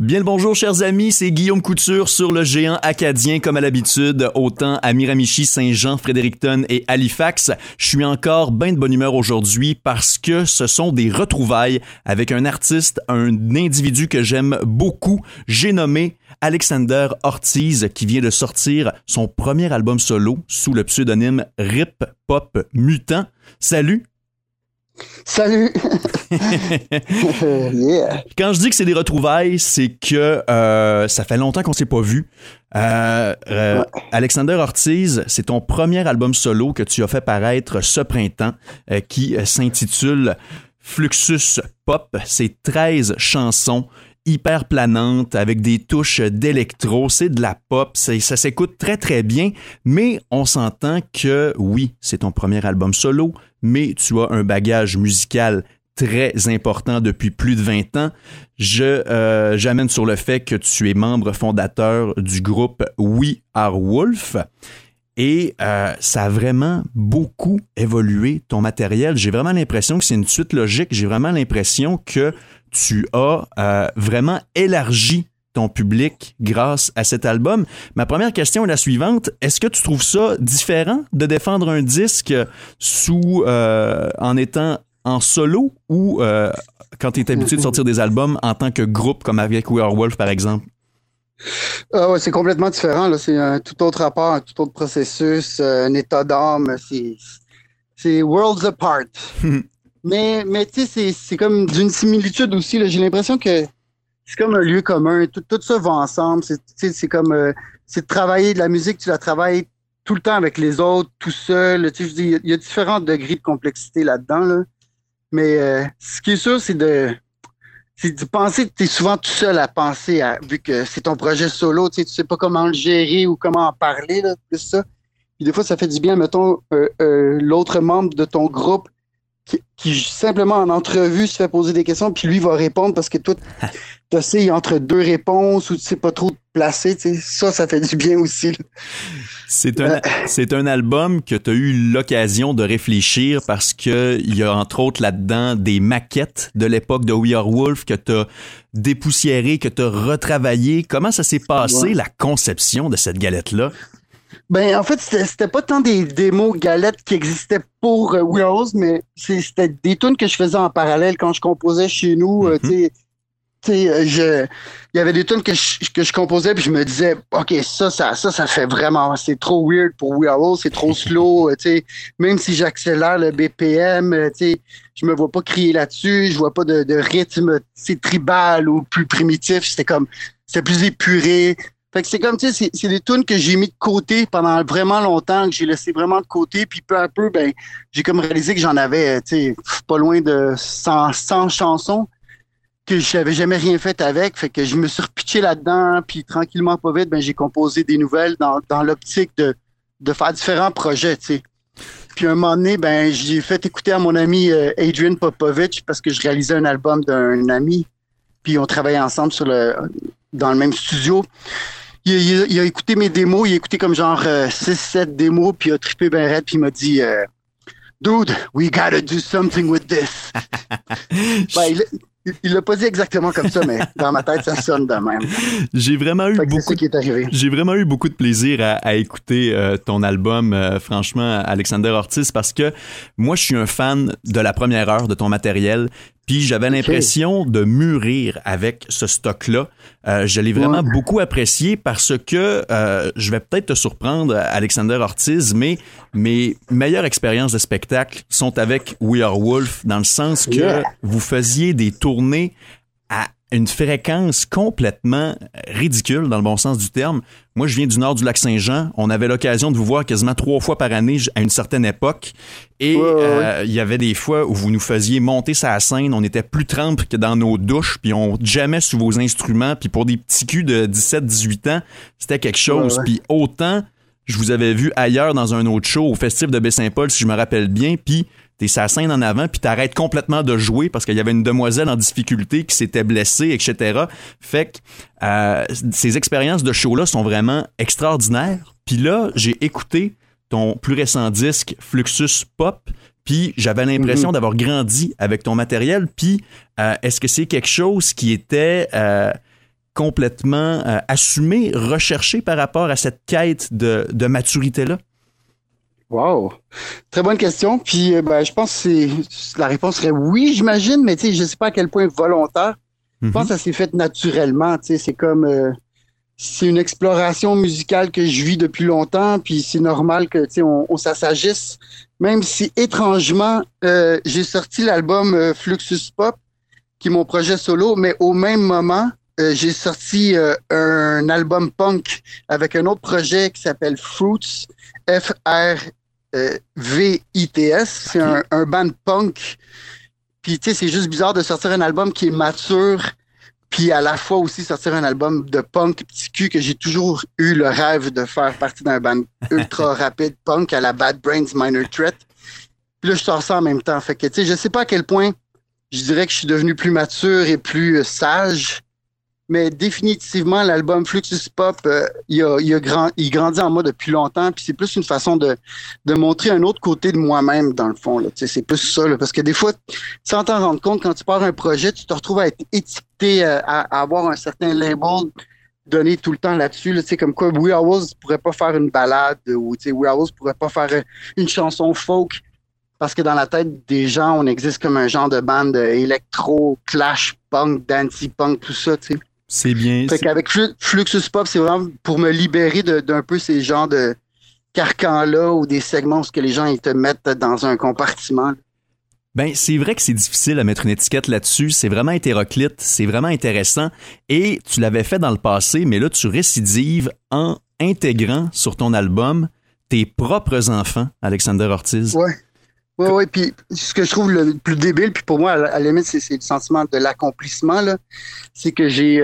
Bien le bonjour, chers amis, c'est Guillaume Couture sur le géant acadien, comme à l'habitude, autant à Miramichi, Saint-Jean, Fredericton et Halifax. Je suis encore bien de bonne humeur aujourd'hui parce que ce sont des retrouvailles avec un artiste, un individu que j'aime beaucoup. J'ai nommé Alexander Ortiz qui vient de sortir son premier album solo sous le pseudonyme Rip Pop Mutant. Salut, Salut! Quand je dis que c'est des retrouvailles, c'est que euh, ça fait longtemps qu'on s'est pas vu. Euh, euh, Alexander Ortiz, c'est ton premier album solo que tu as fait paraître ce printemps qui s'intitule Fluxus Pop. C'est 13 chansons hyper planantes avec des touches d'électro, c'est de la pop, ça s'écoute très très bien, mais on s'entend que oui, c'est ton premier album solo, mais tu as un bagage musical très important depuis plus de 20 ans. Je euh, j'amène sur le fait que tu es membre fondateur du groupe We Are Wolf. Et euh, ça a vraiment beaucoup évolué ton matériel. J'ai vraiment l'impression que c'est une suite logique. J'ai vraiment l'impression que tu as euh, vraiment élargi ton public grâce à cet album. Ma première question est la suivante. Est-ce que tu trouves ça différent de défendre un disque sous en étant en solo ou euh, quand tu es habitué de sortir des albums en tant que groupe comme avec We Are Wolf par exemple? Ah ouais, c'est complètement différent. C'est un tout autre rapport, un tout autre processus, euh, un état d'âme. C'est worlds apart. mais mais tu sais, c'est comme d'une similitude aussi. J'ai l'impression que c'est comme un lieu commun. Tout, tout ça va ensemble. C'est comme euh, c'est de travailler de la musique, tu la travailles tout le temps avec les autres, tout seul. Tu sais, il y a différents degrés de complexité là-dedans. Là. Mais euh, ce qui est sûr, c'est de c'est de penser que tu es souvent tout seul à penser, à, vu que c'est ton projet solo, tu sais, tu sais pas comment le gérer ou comment en parler, là, plus ça. Puis des fois, ça fait du bien, mettons, euh, l'autre membre de ton groupe qui, simplement en entrevue se fait poser des questions, puis lui va répondre parce que toi, tu sais entre deux réponses ou tu sais pas trop te placer. Ça, ça fait du bien aussi. C'est un, euh. c'est un album que tu as eu l'occasion de réfléchir parce que il y a entre autres là-dedans des maquettes de l'époque de We Are Wolf que tu as dépoussiéré, que tu as retravaillé. Comment ça s'est passé, la conception de cette galette-là? Ben, en fait, c'était pas tant des démos galettes qui existaient pour euh, mais c'était des tunes que je faisais en parallèle quand je composais chez nous. Euh, mm-hmm. euh, je, il y avait des tunes que je, que je composais puis je me disais, ok, ça, ça, ça, ça fait vraiment, c'est trop weird pour We Are c'est trop slow. tu sais, même si j'accélère le BPM, tu sais, je me vois pas crier là-dessus, je vois pas de, de rythme, c'est tribal ou plus primitif. C'était comme, c'était plus épuré. Fait que c'est comme, tu sais, c'est des tunes que j'ai mis de côté pendant vraiment longtemps, que j'ai laissé vraiment de côté, puis peu à peu, ben, j'ai comme réalisé que j'en avais, tu sais, pas loin de 100, 100 chansons que j'avais jamais rien fait avec. Fait que je me suis repitché là-dedans, puis tranquillement, pas vite, ben, j'ai composé des nouvelles dans, dans l'optique de, de faire différents projets, tu sais. Puis un moment donné, ben, j'ai fait écouter à mon ami euh, Adrian Popovich parce que je réalisais un album d'un ami. Puis on travaillait ensemble sur le, dans le même studio il, a écouté mes démos, il a écouté comme genre 6-7 euh, démos, puis il a trippé ben raide, puis il m'a dit euh, Dude, we gotta do something with this. ben, il l'a pas dit exactement comme ça, mais dans ma tête, ça sonne de même. J'ai vraiment eu beaucoup. qui est arrivé. J'ai vraiment eu beaucoup de plaisir à, écouter euh, ton album, franchement, Alexander Ortiz, parce que moi, je suis un fan de la première heure de ton matériel. Puis j'avais l'impression de mûrir avec ce stock-là. Euh, je l'ai vraiment beaucoup apprécié parce que euh, je vais peut-être te surprendre, Alexander Ortiz, mais mes meilleures expériences de spectacle sont avec We Are Wolf, dans le sens que vous faisiez des tournées à une fréquence complètement ridicule dans le bon sens du terme. Moi, je viens du nord du lac Saint-Jean. On avait l'occasion de vous voir quasiment trois fois par année à une certaine époque. Et euh, il y avait des fois où vous nous faisiez monter sa scène. On était plus trempes que dans nos douches, puis on jamais sous vos instruments. Puis pour des petits culs de 17-18 ans, c'était quelque chose. Puis autant, je vous avais vu ailleurs dans un autre show au Festif de Baie-Saint-Paul, si je me rappelle bien. Puis t'es sa scène en avant, puis t'arrêtes complètement de jouer parce qu'il y avait une demoiselle en difficulté qui s'était blessée, etc. Fait que euh, ces expériences de show-là sont vraiment extraordinaires. Puis là, j'ai écouté ton plus récent disque Fluxus Pop, puis j'avais l'impression mhm. d'avoir grandi avec ton matériel. Puis euh, est-ce que c'est quelque chose qui était... Euh, complètement assumé, recherché par rapport à cette quête de, de maturité-là? Wow. Très bonne question. Puis euh, ben, je pense que la réponse serait oui, j'imagine, mais je ne sais pas à quel point volontaire. Je pense que ça s'est fait naturellement. C'est comme euh, c'est une exploration musicale que je vis depuis longtemps, puis c'est normal que on, on s'assagisse. Même si étrangement, euh, j'ai sorti l'album Fluxus Pop, qui est mon projet solo, mais au même moment, j'ai sorti un album punk avec un autre projet qui s'appelle Fruits, F-R euh, VITS. C'est un, un, band punk. Puis, tu sais, c'est juste bizarre de sortir un album qui est mature, puis à la fois aussi sortir un album de punk petit cul que j'ai toujours eu le rêve de faire partie d'un band ultra rapide punk à la Bad Brains Minor Threat. Puis là, je sors ça en même temps. Fait que, tu sais, je sais pas à quel point je dirais que je suis devenu plus mature et plus euh, sage mais définitivement, l'album Fluxus Pop, euh, il, a, il, a grand, il grandit en moi depuis longtemps, puis c'est plus une façon de, de montrer un autre côté de moi-même, dans le fond. C'est plus ça, là, parce que des fois, sans t'en rendre compte, quand tu pars un projet, tu te retrouves à être étiqueté, euh, à, avoir un certain label donné tout le temps là-dessus. Là, comme quoi, We Always pourrait pas faire une balade, ou We Always pourrait pas faire euh, une chanson folk, parce que dans la tête des gens, on existe comme un genre de bande électro, clash, punk, dancey punk, tout ça, sais. C'est bien. Fait qu'avec Fluxus Pop, c'est vraiment pour me libérer d'un peu ces genres de carcans-là ou des segments où que les gens ils te mettent dans un compartiment. Ben, c'est vrai que c'est difficile à mettre une étiquette là-dessus. C'est vraiment hétéroclite, c'est vraiment intéressant. Et tu l'avais fait dans le passé, mais là, tu récidives en intégrant sur ton album tes propres enfants, Alexander Ortiz. Ouais. Oui, oui, puis ce que je trouve le plus débile, puis pour moi, à la, limite, c'est le sentiment de l'accomplissement, là. C'est que j'ai,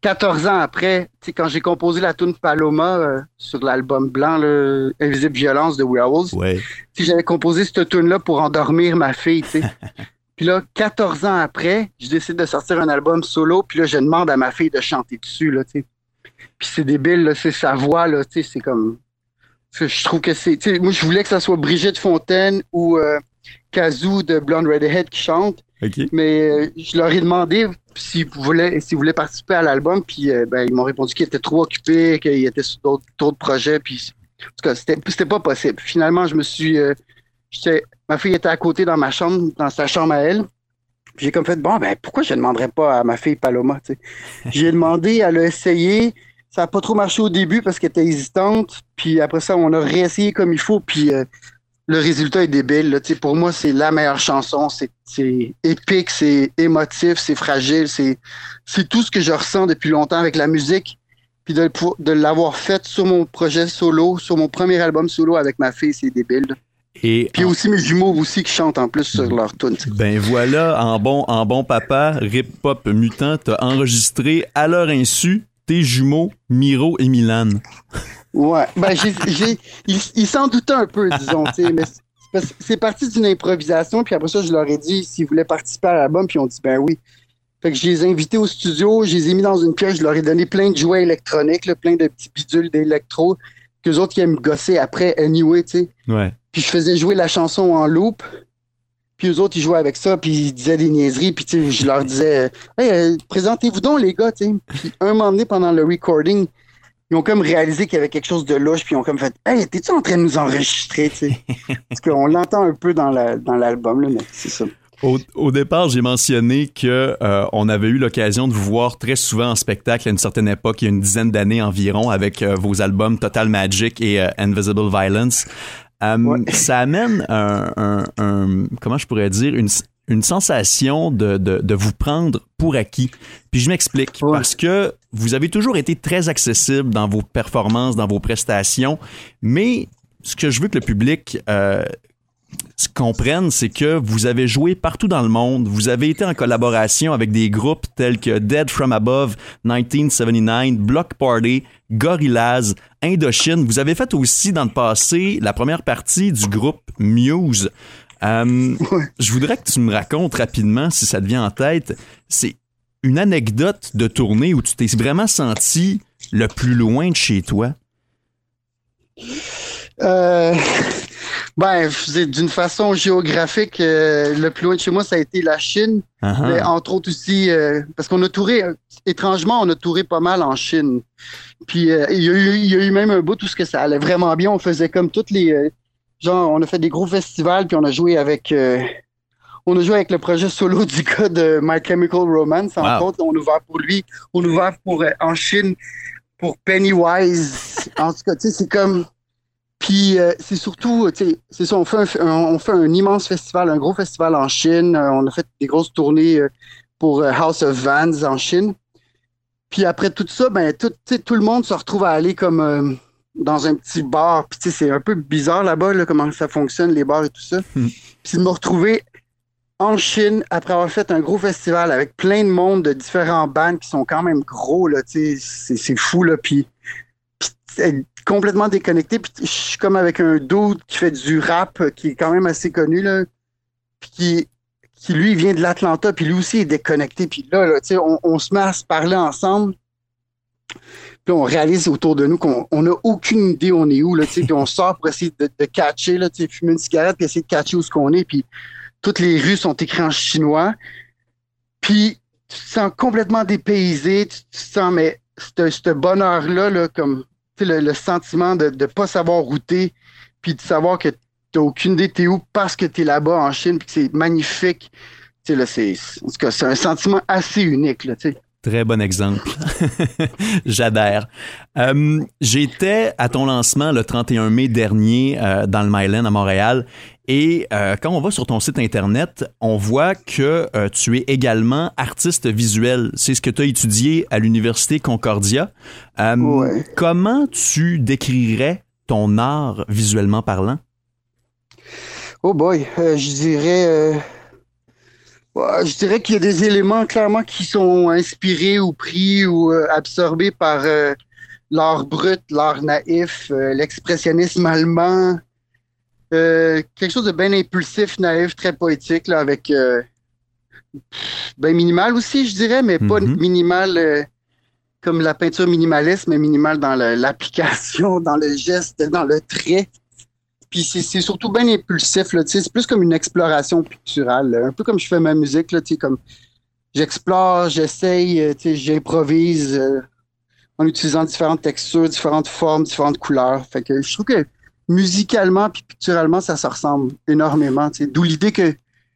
14 euh, ans après, quand j'ai composé la tune Paloma euh, sur l'album blanc, là, Invisible Violence de Werewolves, ouais. j'avais composé cette tune-là pour endormir ma fille, tu sais. puis là, 14 ans après, je décide de sortir un album solo, puis là, je demande à ma fille de chanter dessus, là, tu sais. Puis c'est débile, là, c'est sa voix, là, tu sais, c'est comme je trouve que c'est. Moi, je voulais que ça soit Brigitte Fontaine ou euh, Kazoo de Blonde Redhead qui chante. Mais euh, je leur ai demandé s'ils voulaient, s'ils voulaient participer à l'album, puis euh, ben, ils m'ont répondu qu'ils étaient trop occupés, qu'ils étaient sur d'autres projets, puis en tout cas, c'était pas possible. Finalement, je me suis. ma fille était à côté dans ma chambre, dans sa chambre à elle. J'ai comme fait, bon, ben, pourquoi je ne demanderais pas à ma fille Paloma? J'ai demandé, elle a essayé, ça n'a pas trop marché au début parce qu'elle était hésitante. Puis après ça, on a réessayé comme il faut. Puis euh, le résultat est débile. Là. Pour moi, c'est la meilleure chanson. C'est épique, c'est émotif, c'est fragile. C'est tout ce que je ressens depuis longtemps avec la musique. Puis de, de l'avoir faite sur mon projet solo, sur mon premier album solo avec ma fille, c'est débile. Et Puis aussi mes jumeaux aussi qui chantent en plus sur leur tune. Ben voilà, en bon, en bon papa, Rip Pop Mutant, t'as enregistré à leur insu tes jumeaux Miro et Milan. Ouais, ben j'ai, ils s'en doutaient un peu, disons, mais c'est parti d'une improvisation, puis après ça, je leur ai dit s'ils voulaient participer à l'album, puis ils ont dit ben oui. Fait que je les ai invités au studio, je les ai mis dans une pièce, je leur ai donné plein de jouets électroniques, plein de petits bidules d'électro, qu'eux autres qui aiment gosser après anyway, tu sais. Ouais. Puis je faisais jouer la chanson en loop, puis eux autres, ils jouaient avec ça, puis ils disaient des niaiseries, puis je leur disais hey, euh, présentez-vous donc, les gars, tu Puis un moment donné, pendant le recording, ils ont comme réalisé qu'il y avait quelque chose de louche, puis ils ont comme fait Hey, t'es-tu en train de nous enregistrer? Parce qu'on l'entend un peu dans l'album, là, mais c'est ça. Au, départ, j'ai mentionné que euh, on avait eu l'occasion de vous voir très souvent en spectacle à une certaine époque, il y a une dizaine d'années environ, avec euh, vos albums Total Magic et Invisible Violence. Ça amène un, comment je pourrais dire, une, une sensation de, de, vous prendre pour acquis. Puis je m'explique, parce que vous avez toujours été très accessible dans vos performances, dans vos prestations, mais ce que je veux que le public euh, comprenne, c'est que vous avez joué partout dans le monde, vous avez été en collaboration avec des groupes tels que Dead From Above, 1979, Block Party, Gorillaz, Indochine. Vous avez fait aussi dans le passé la première partie du groupe Muse. Euh, je voudrais que tu me racontes rapidement, si ça te vient en tête, c'est une anecdote de tournée où tu t'es vraiment senti le plus loin de chez toi? Euh, Ben, d'une façon géographique, euh, le plus loin de chez moi, ça a été la Chine. Uh-huh. Mais entre autres aussi, euh, parce qu'on a touré, étrangement, on a touré pas mal en Chine. Puis il, y a eu, il y a eu même un bout tout ce que ça allait vraiment bien. On faisait comme toutes les... genre, on a fait des gros festivals, puis on a joué avec... on a joué avec le projet solo du gars de My Chemical Romance. En wow. on a ouvert pour lui. On a ouvert pour, en Chine pour Pennywise. En tout cas, tu sais, c'est comme puis euh, c'est surtout, tu sais, c'est ça, on fait, un, on fait un immense festival, un gros festival en Chine. Euh, on a fait des grosses tournées euh, pour House of Vans en Chine. Puis après tout ça, ben tout, tout le monde se retrouve à aller comme dans un petit bar. Puis c'est un peu bizarre là-bas, là, comment ça fonctionne, les bars et tout ça. Hmm. Puis de me retrouver en Chine après avoir fait un gros festival avec plein de monde de différents bands qui sont quand même gros, là, tu sais, c'est fou, là. Puis complètement déconnecté. Puis je suis comme avec un dude qui fait du rap, euh, qui est quand même assez connu, là. Puis qui, lui vient de l'Atlanta, puis lui aussi est déconnecté. Puis là, là on, on se met à se parler ensemble. Puis on réalise autour de nous qu'on n'a aucune idée où on est où, là, on sort pour essayer de, de catcher, là, fumer une cigarette, puis essayer de catcher où ce qu'on est. Puis toutes les rues sont écrites en chinois. Puis tu te sens complètement dépaysé, tu te sens, mais ce bonheur-là, là, comme le, sentiment de ne pas savoir router, puis de savoir que tu n'as aucune idée t'es où parce que tu es là-bas en Chine, puis que c'est magnifique. C'est, en tout cas, c'est un sentiment assez unique. Très bon exemple. J'adhère. Euh, j'étais à ton lancement le 31 mai dernier euh, dans le Myland à Montréal et euh, quand on va sur ton site Internet, on voit que tu es également artiste visuel. C'est ce que tu as étudié à l'Université Concordia. Comment tu décrirais ton art visuellement parlant? Oh boy, je dirais... je dirais qu'il y a des éléments clairement qui sont inspirés ou pris ou absorbés par l'art brut, l'art naïf, l'expressionnisme allemand, euh, quelque chose de bien impulsif, naïf, très poétique, là, avec euh, ben minimal aussi, je dirais, mais pas mhm. minimal euh, comme la peinture minimaliste, mais minimal dans l'application, dans le geste, dans le trait. Puis c'est surtout bien impulsif, là, c'est plus comme une exploration picturale, un peu comme je fais ma musique, là, comme j'explore, j'essaye, j'improvise en utilisant différentes textures, différentes formes, différentes couleurs. Fait que je trouve que musicalement puis picturalement, ça se ressemble énormément. D'où l'idée que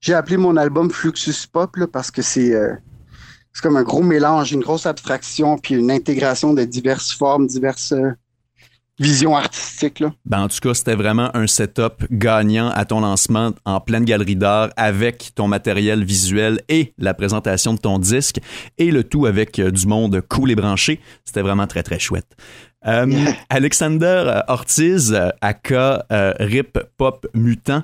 j'ai appelé mon album Fluxus Pop parce que c'est euh, comme un gros mélange, une grosse abstraction puis une intégration de diverses formes, diverses visions artistiques. Là. Ben, en tout cas, c'était vraiment un setup gagnant à ton lancement en pleine galerie d'art avec ton matériel visuel et la présentation de ton disque et le tout avec euh, du monde cool et branché. C'était vraiment très, très chouette. Euh, Alexander Ortiz, aka euh, Rip Pop Mutant,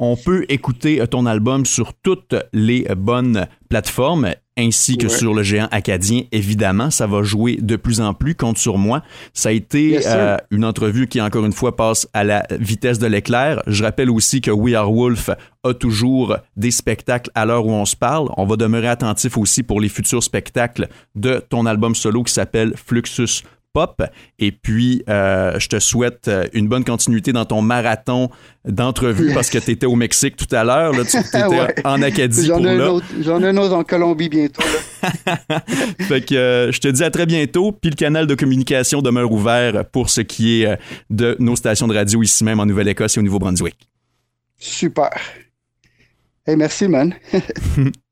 on peut écouter ton album sur toutes les bonnes plateformes ainsi que sur le géant acadien, évidemment. Ça va jouer de plus en plus. Compte sur moi. Ça a été euh, une entrevue qui, encore une fois, passe à la vitesse de l'éclair. Je rappelle aussi que We Are Wolf a toujours des spectacles à l'heure où on se parle. On va demeurer attentif aussi pour les futurs spectacles de ton album solo qui s'appelle Fluxus pop. Et puis, euh, je te souhaite euh, une bonne continuité dans ton marathon d'entrevue parce que tu étais au Mexique tout à l'heure. tu étais en Acadie J'en ai, un autre en Colombie bientôt. fait que euh, je te dis à très bientôt. Puis le canal de communication demeure ouvert pour ce qui est de nos stations de radio ici même en Nouvelle-Écosse et au Nouveau-Brunswick. Super. Hey, merci, man.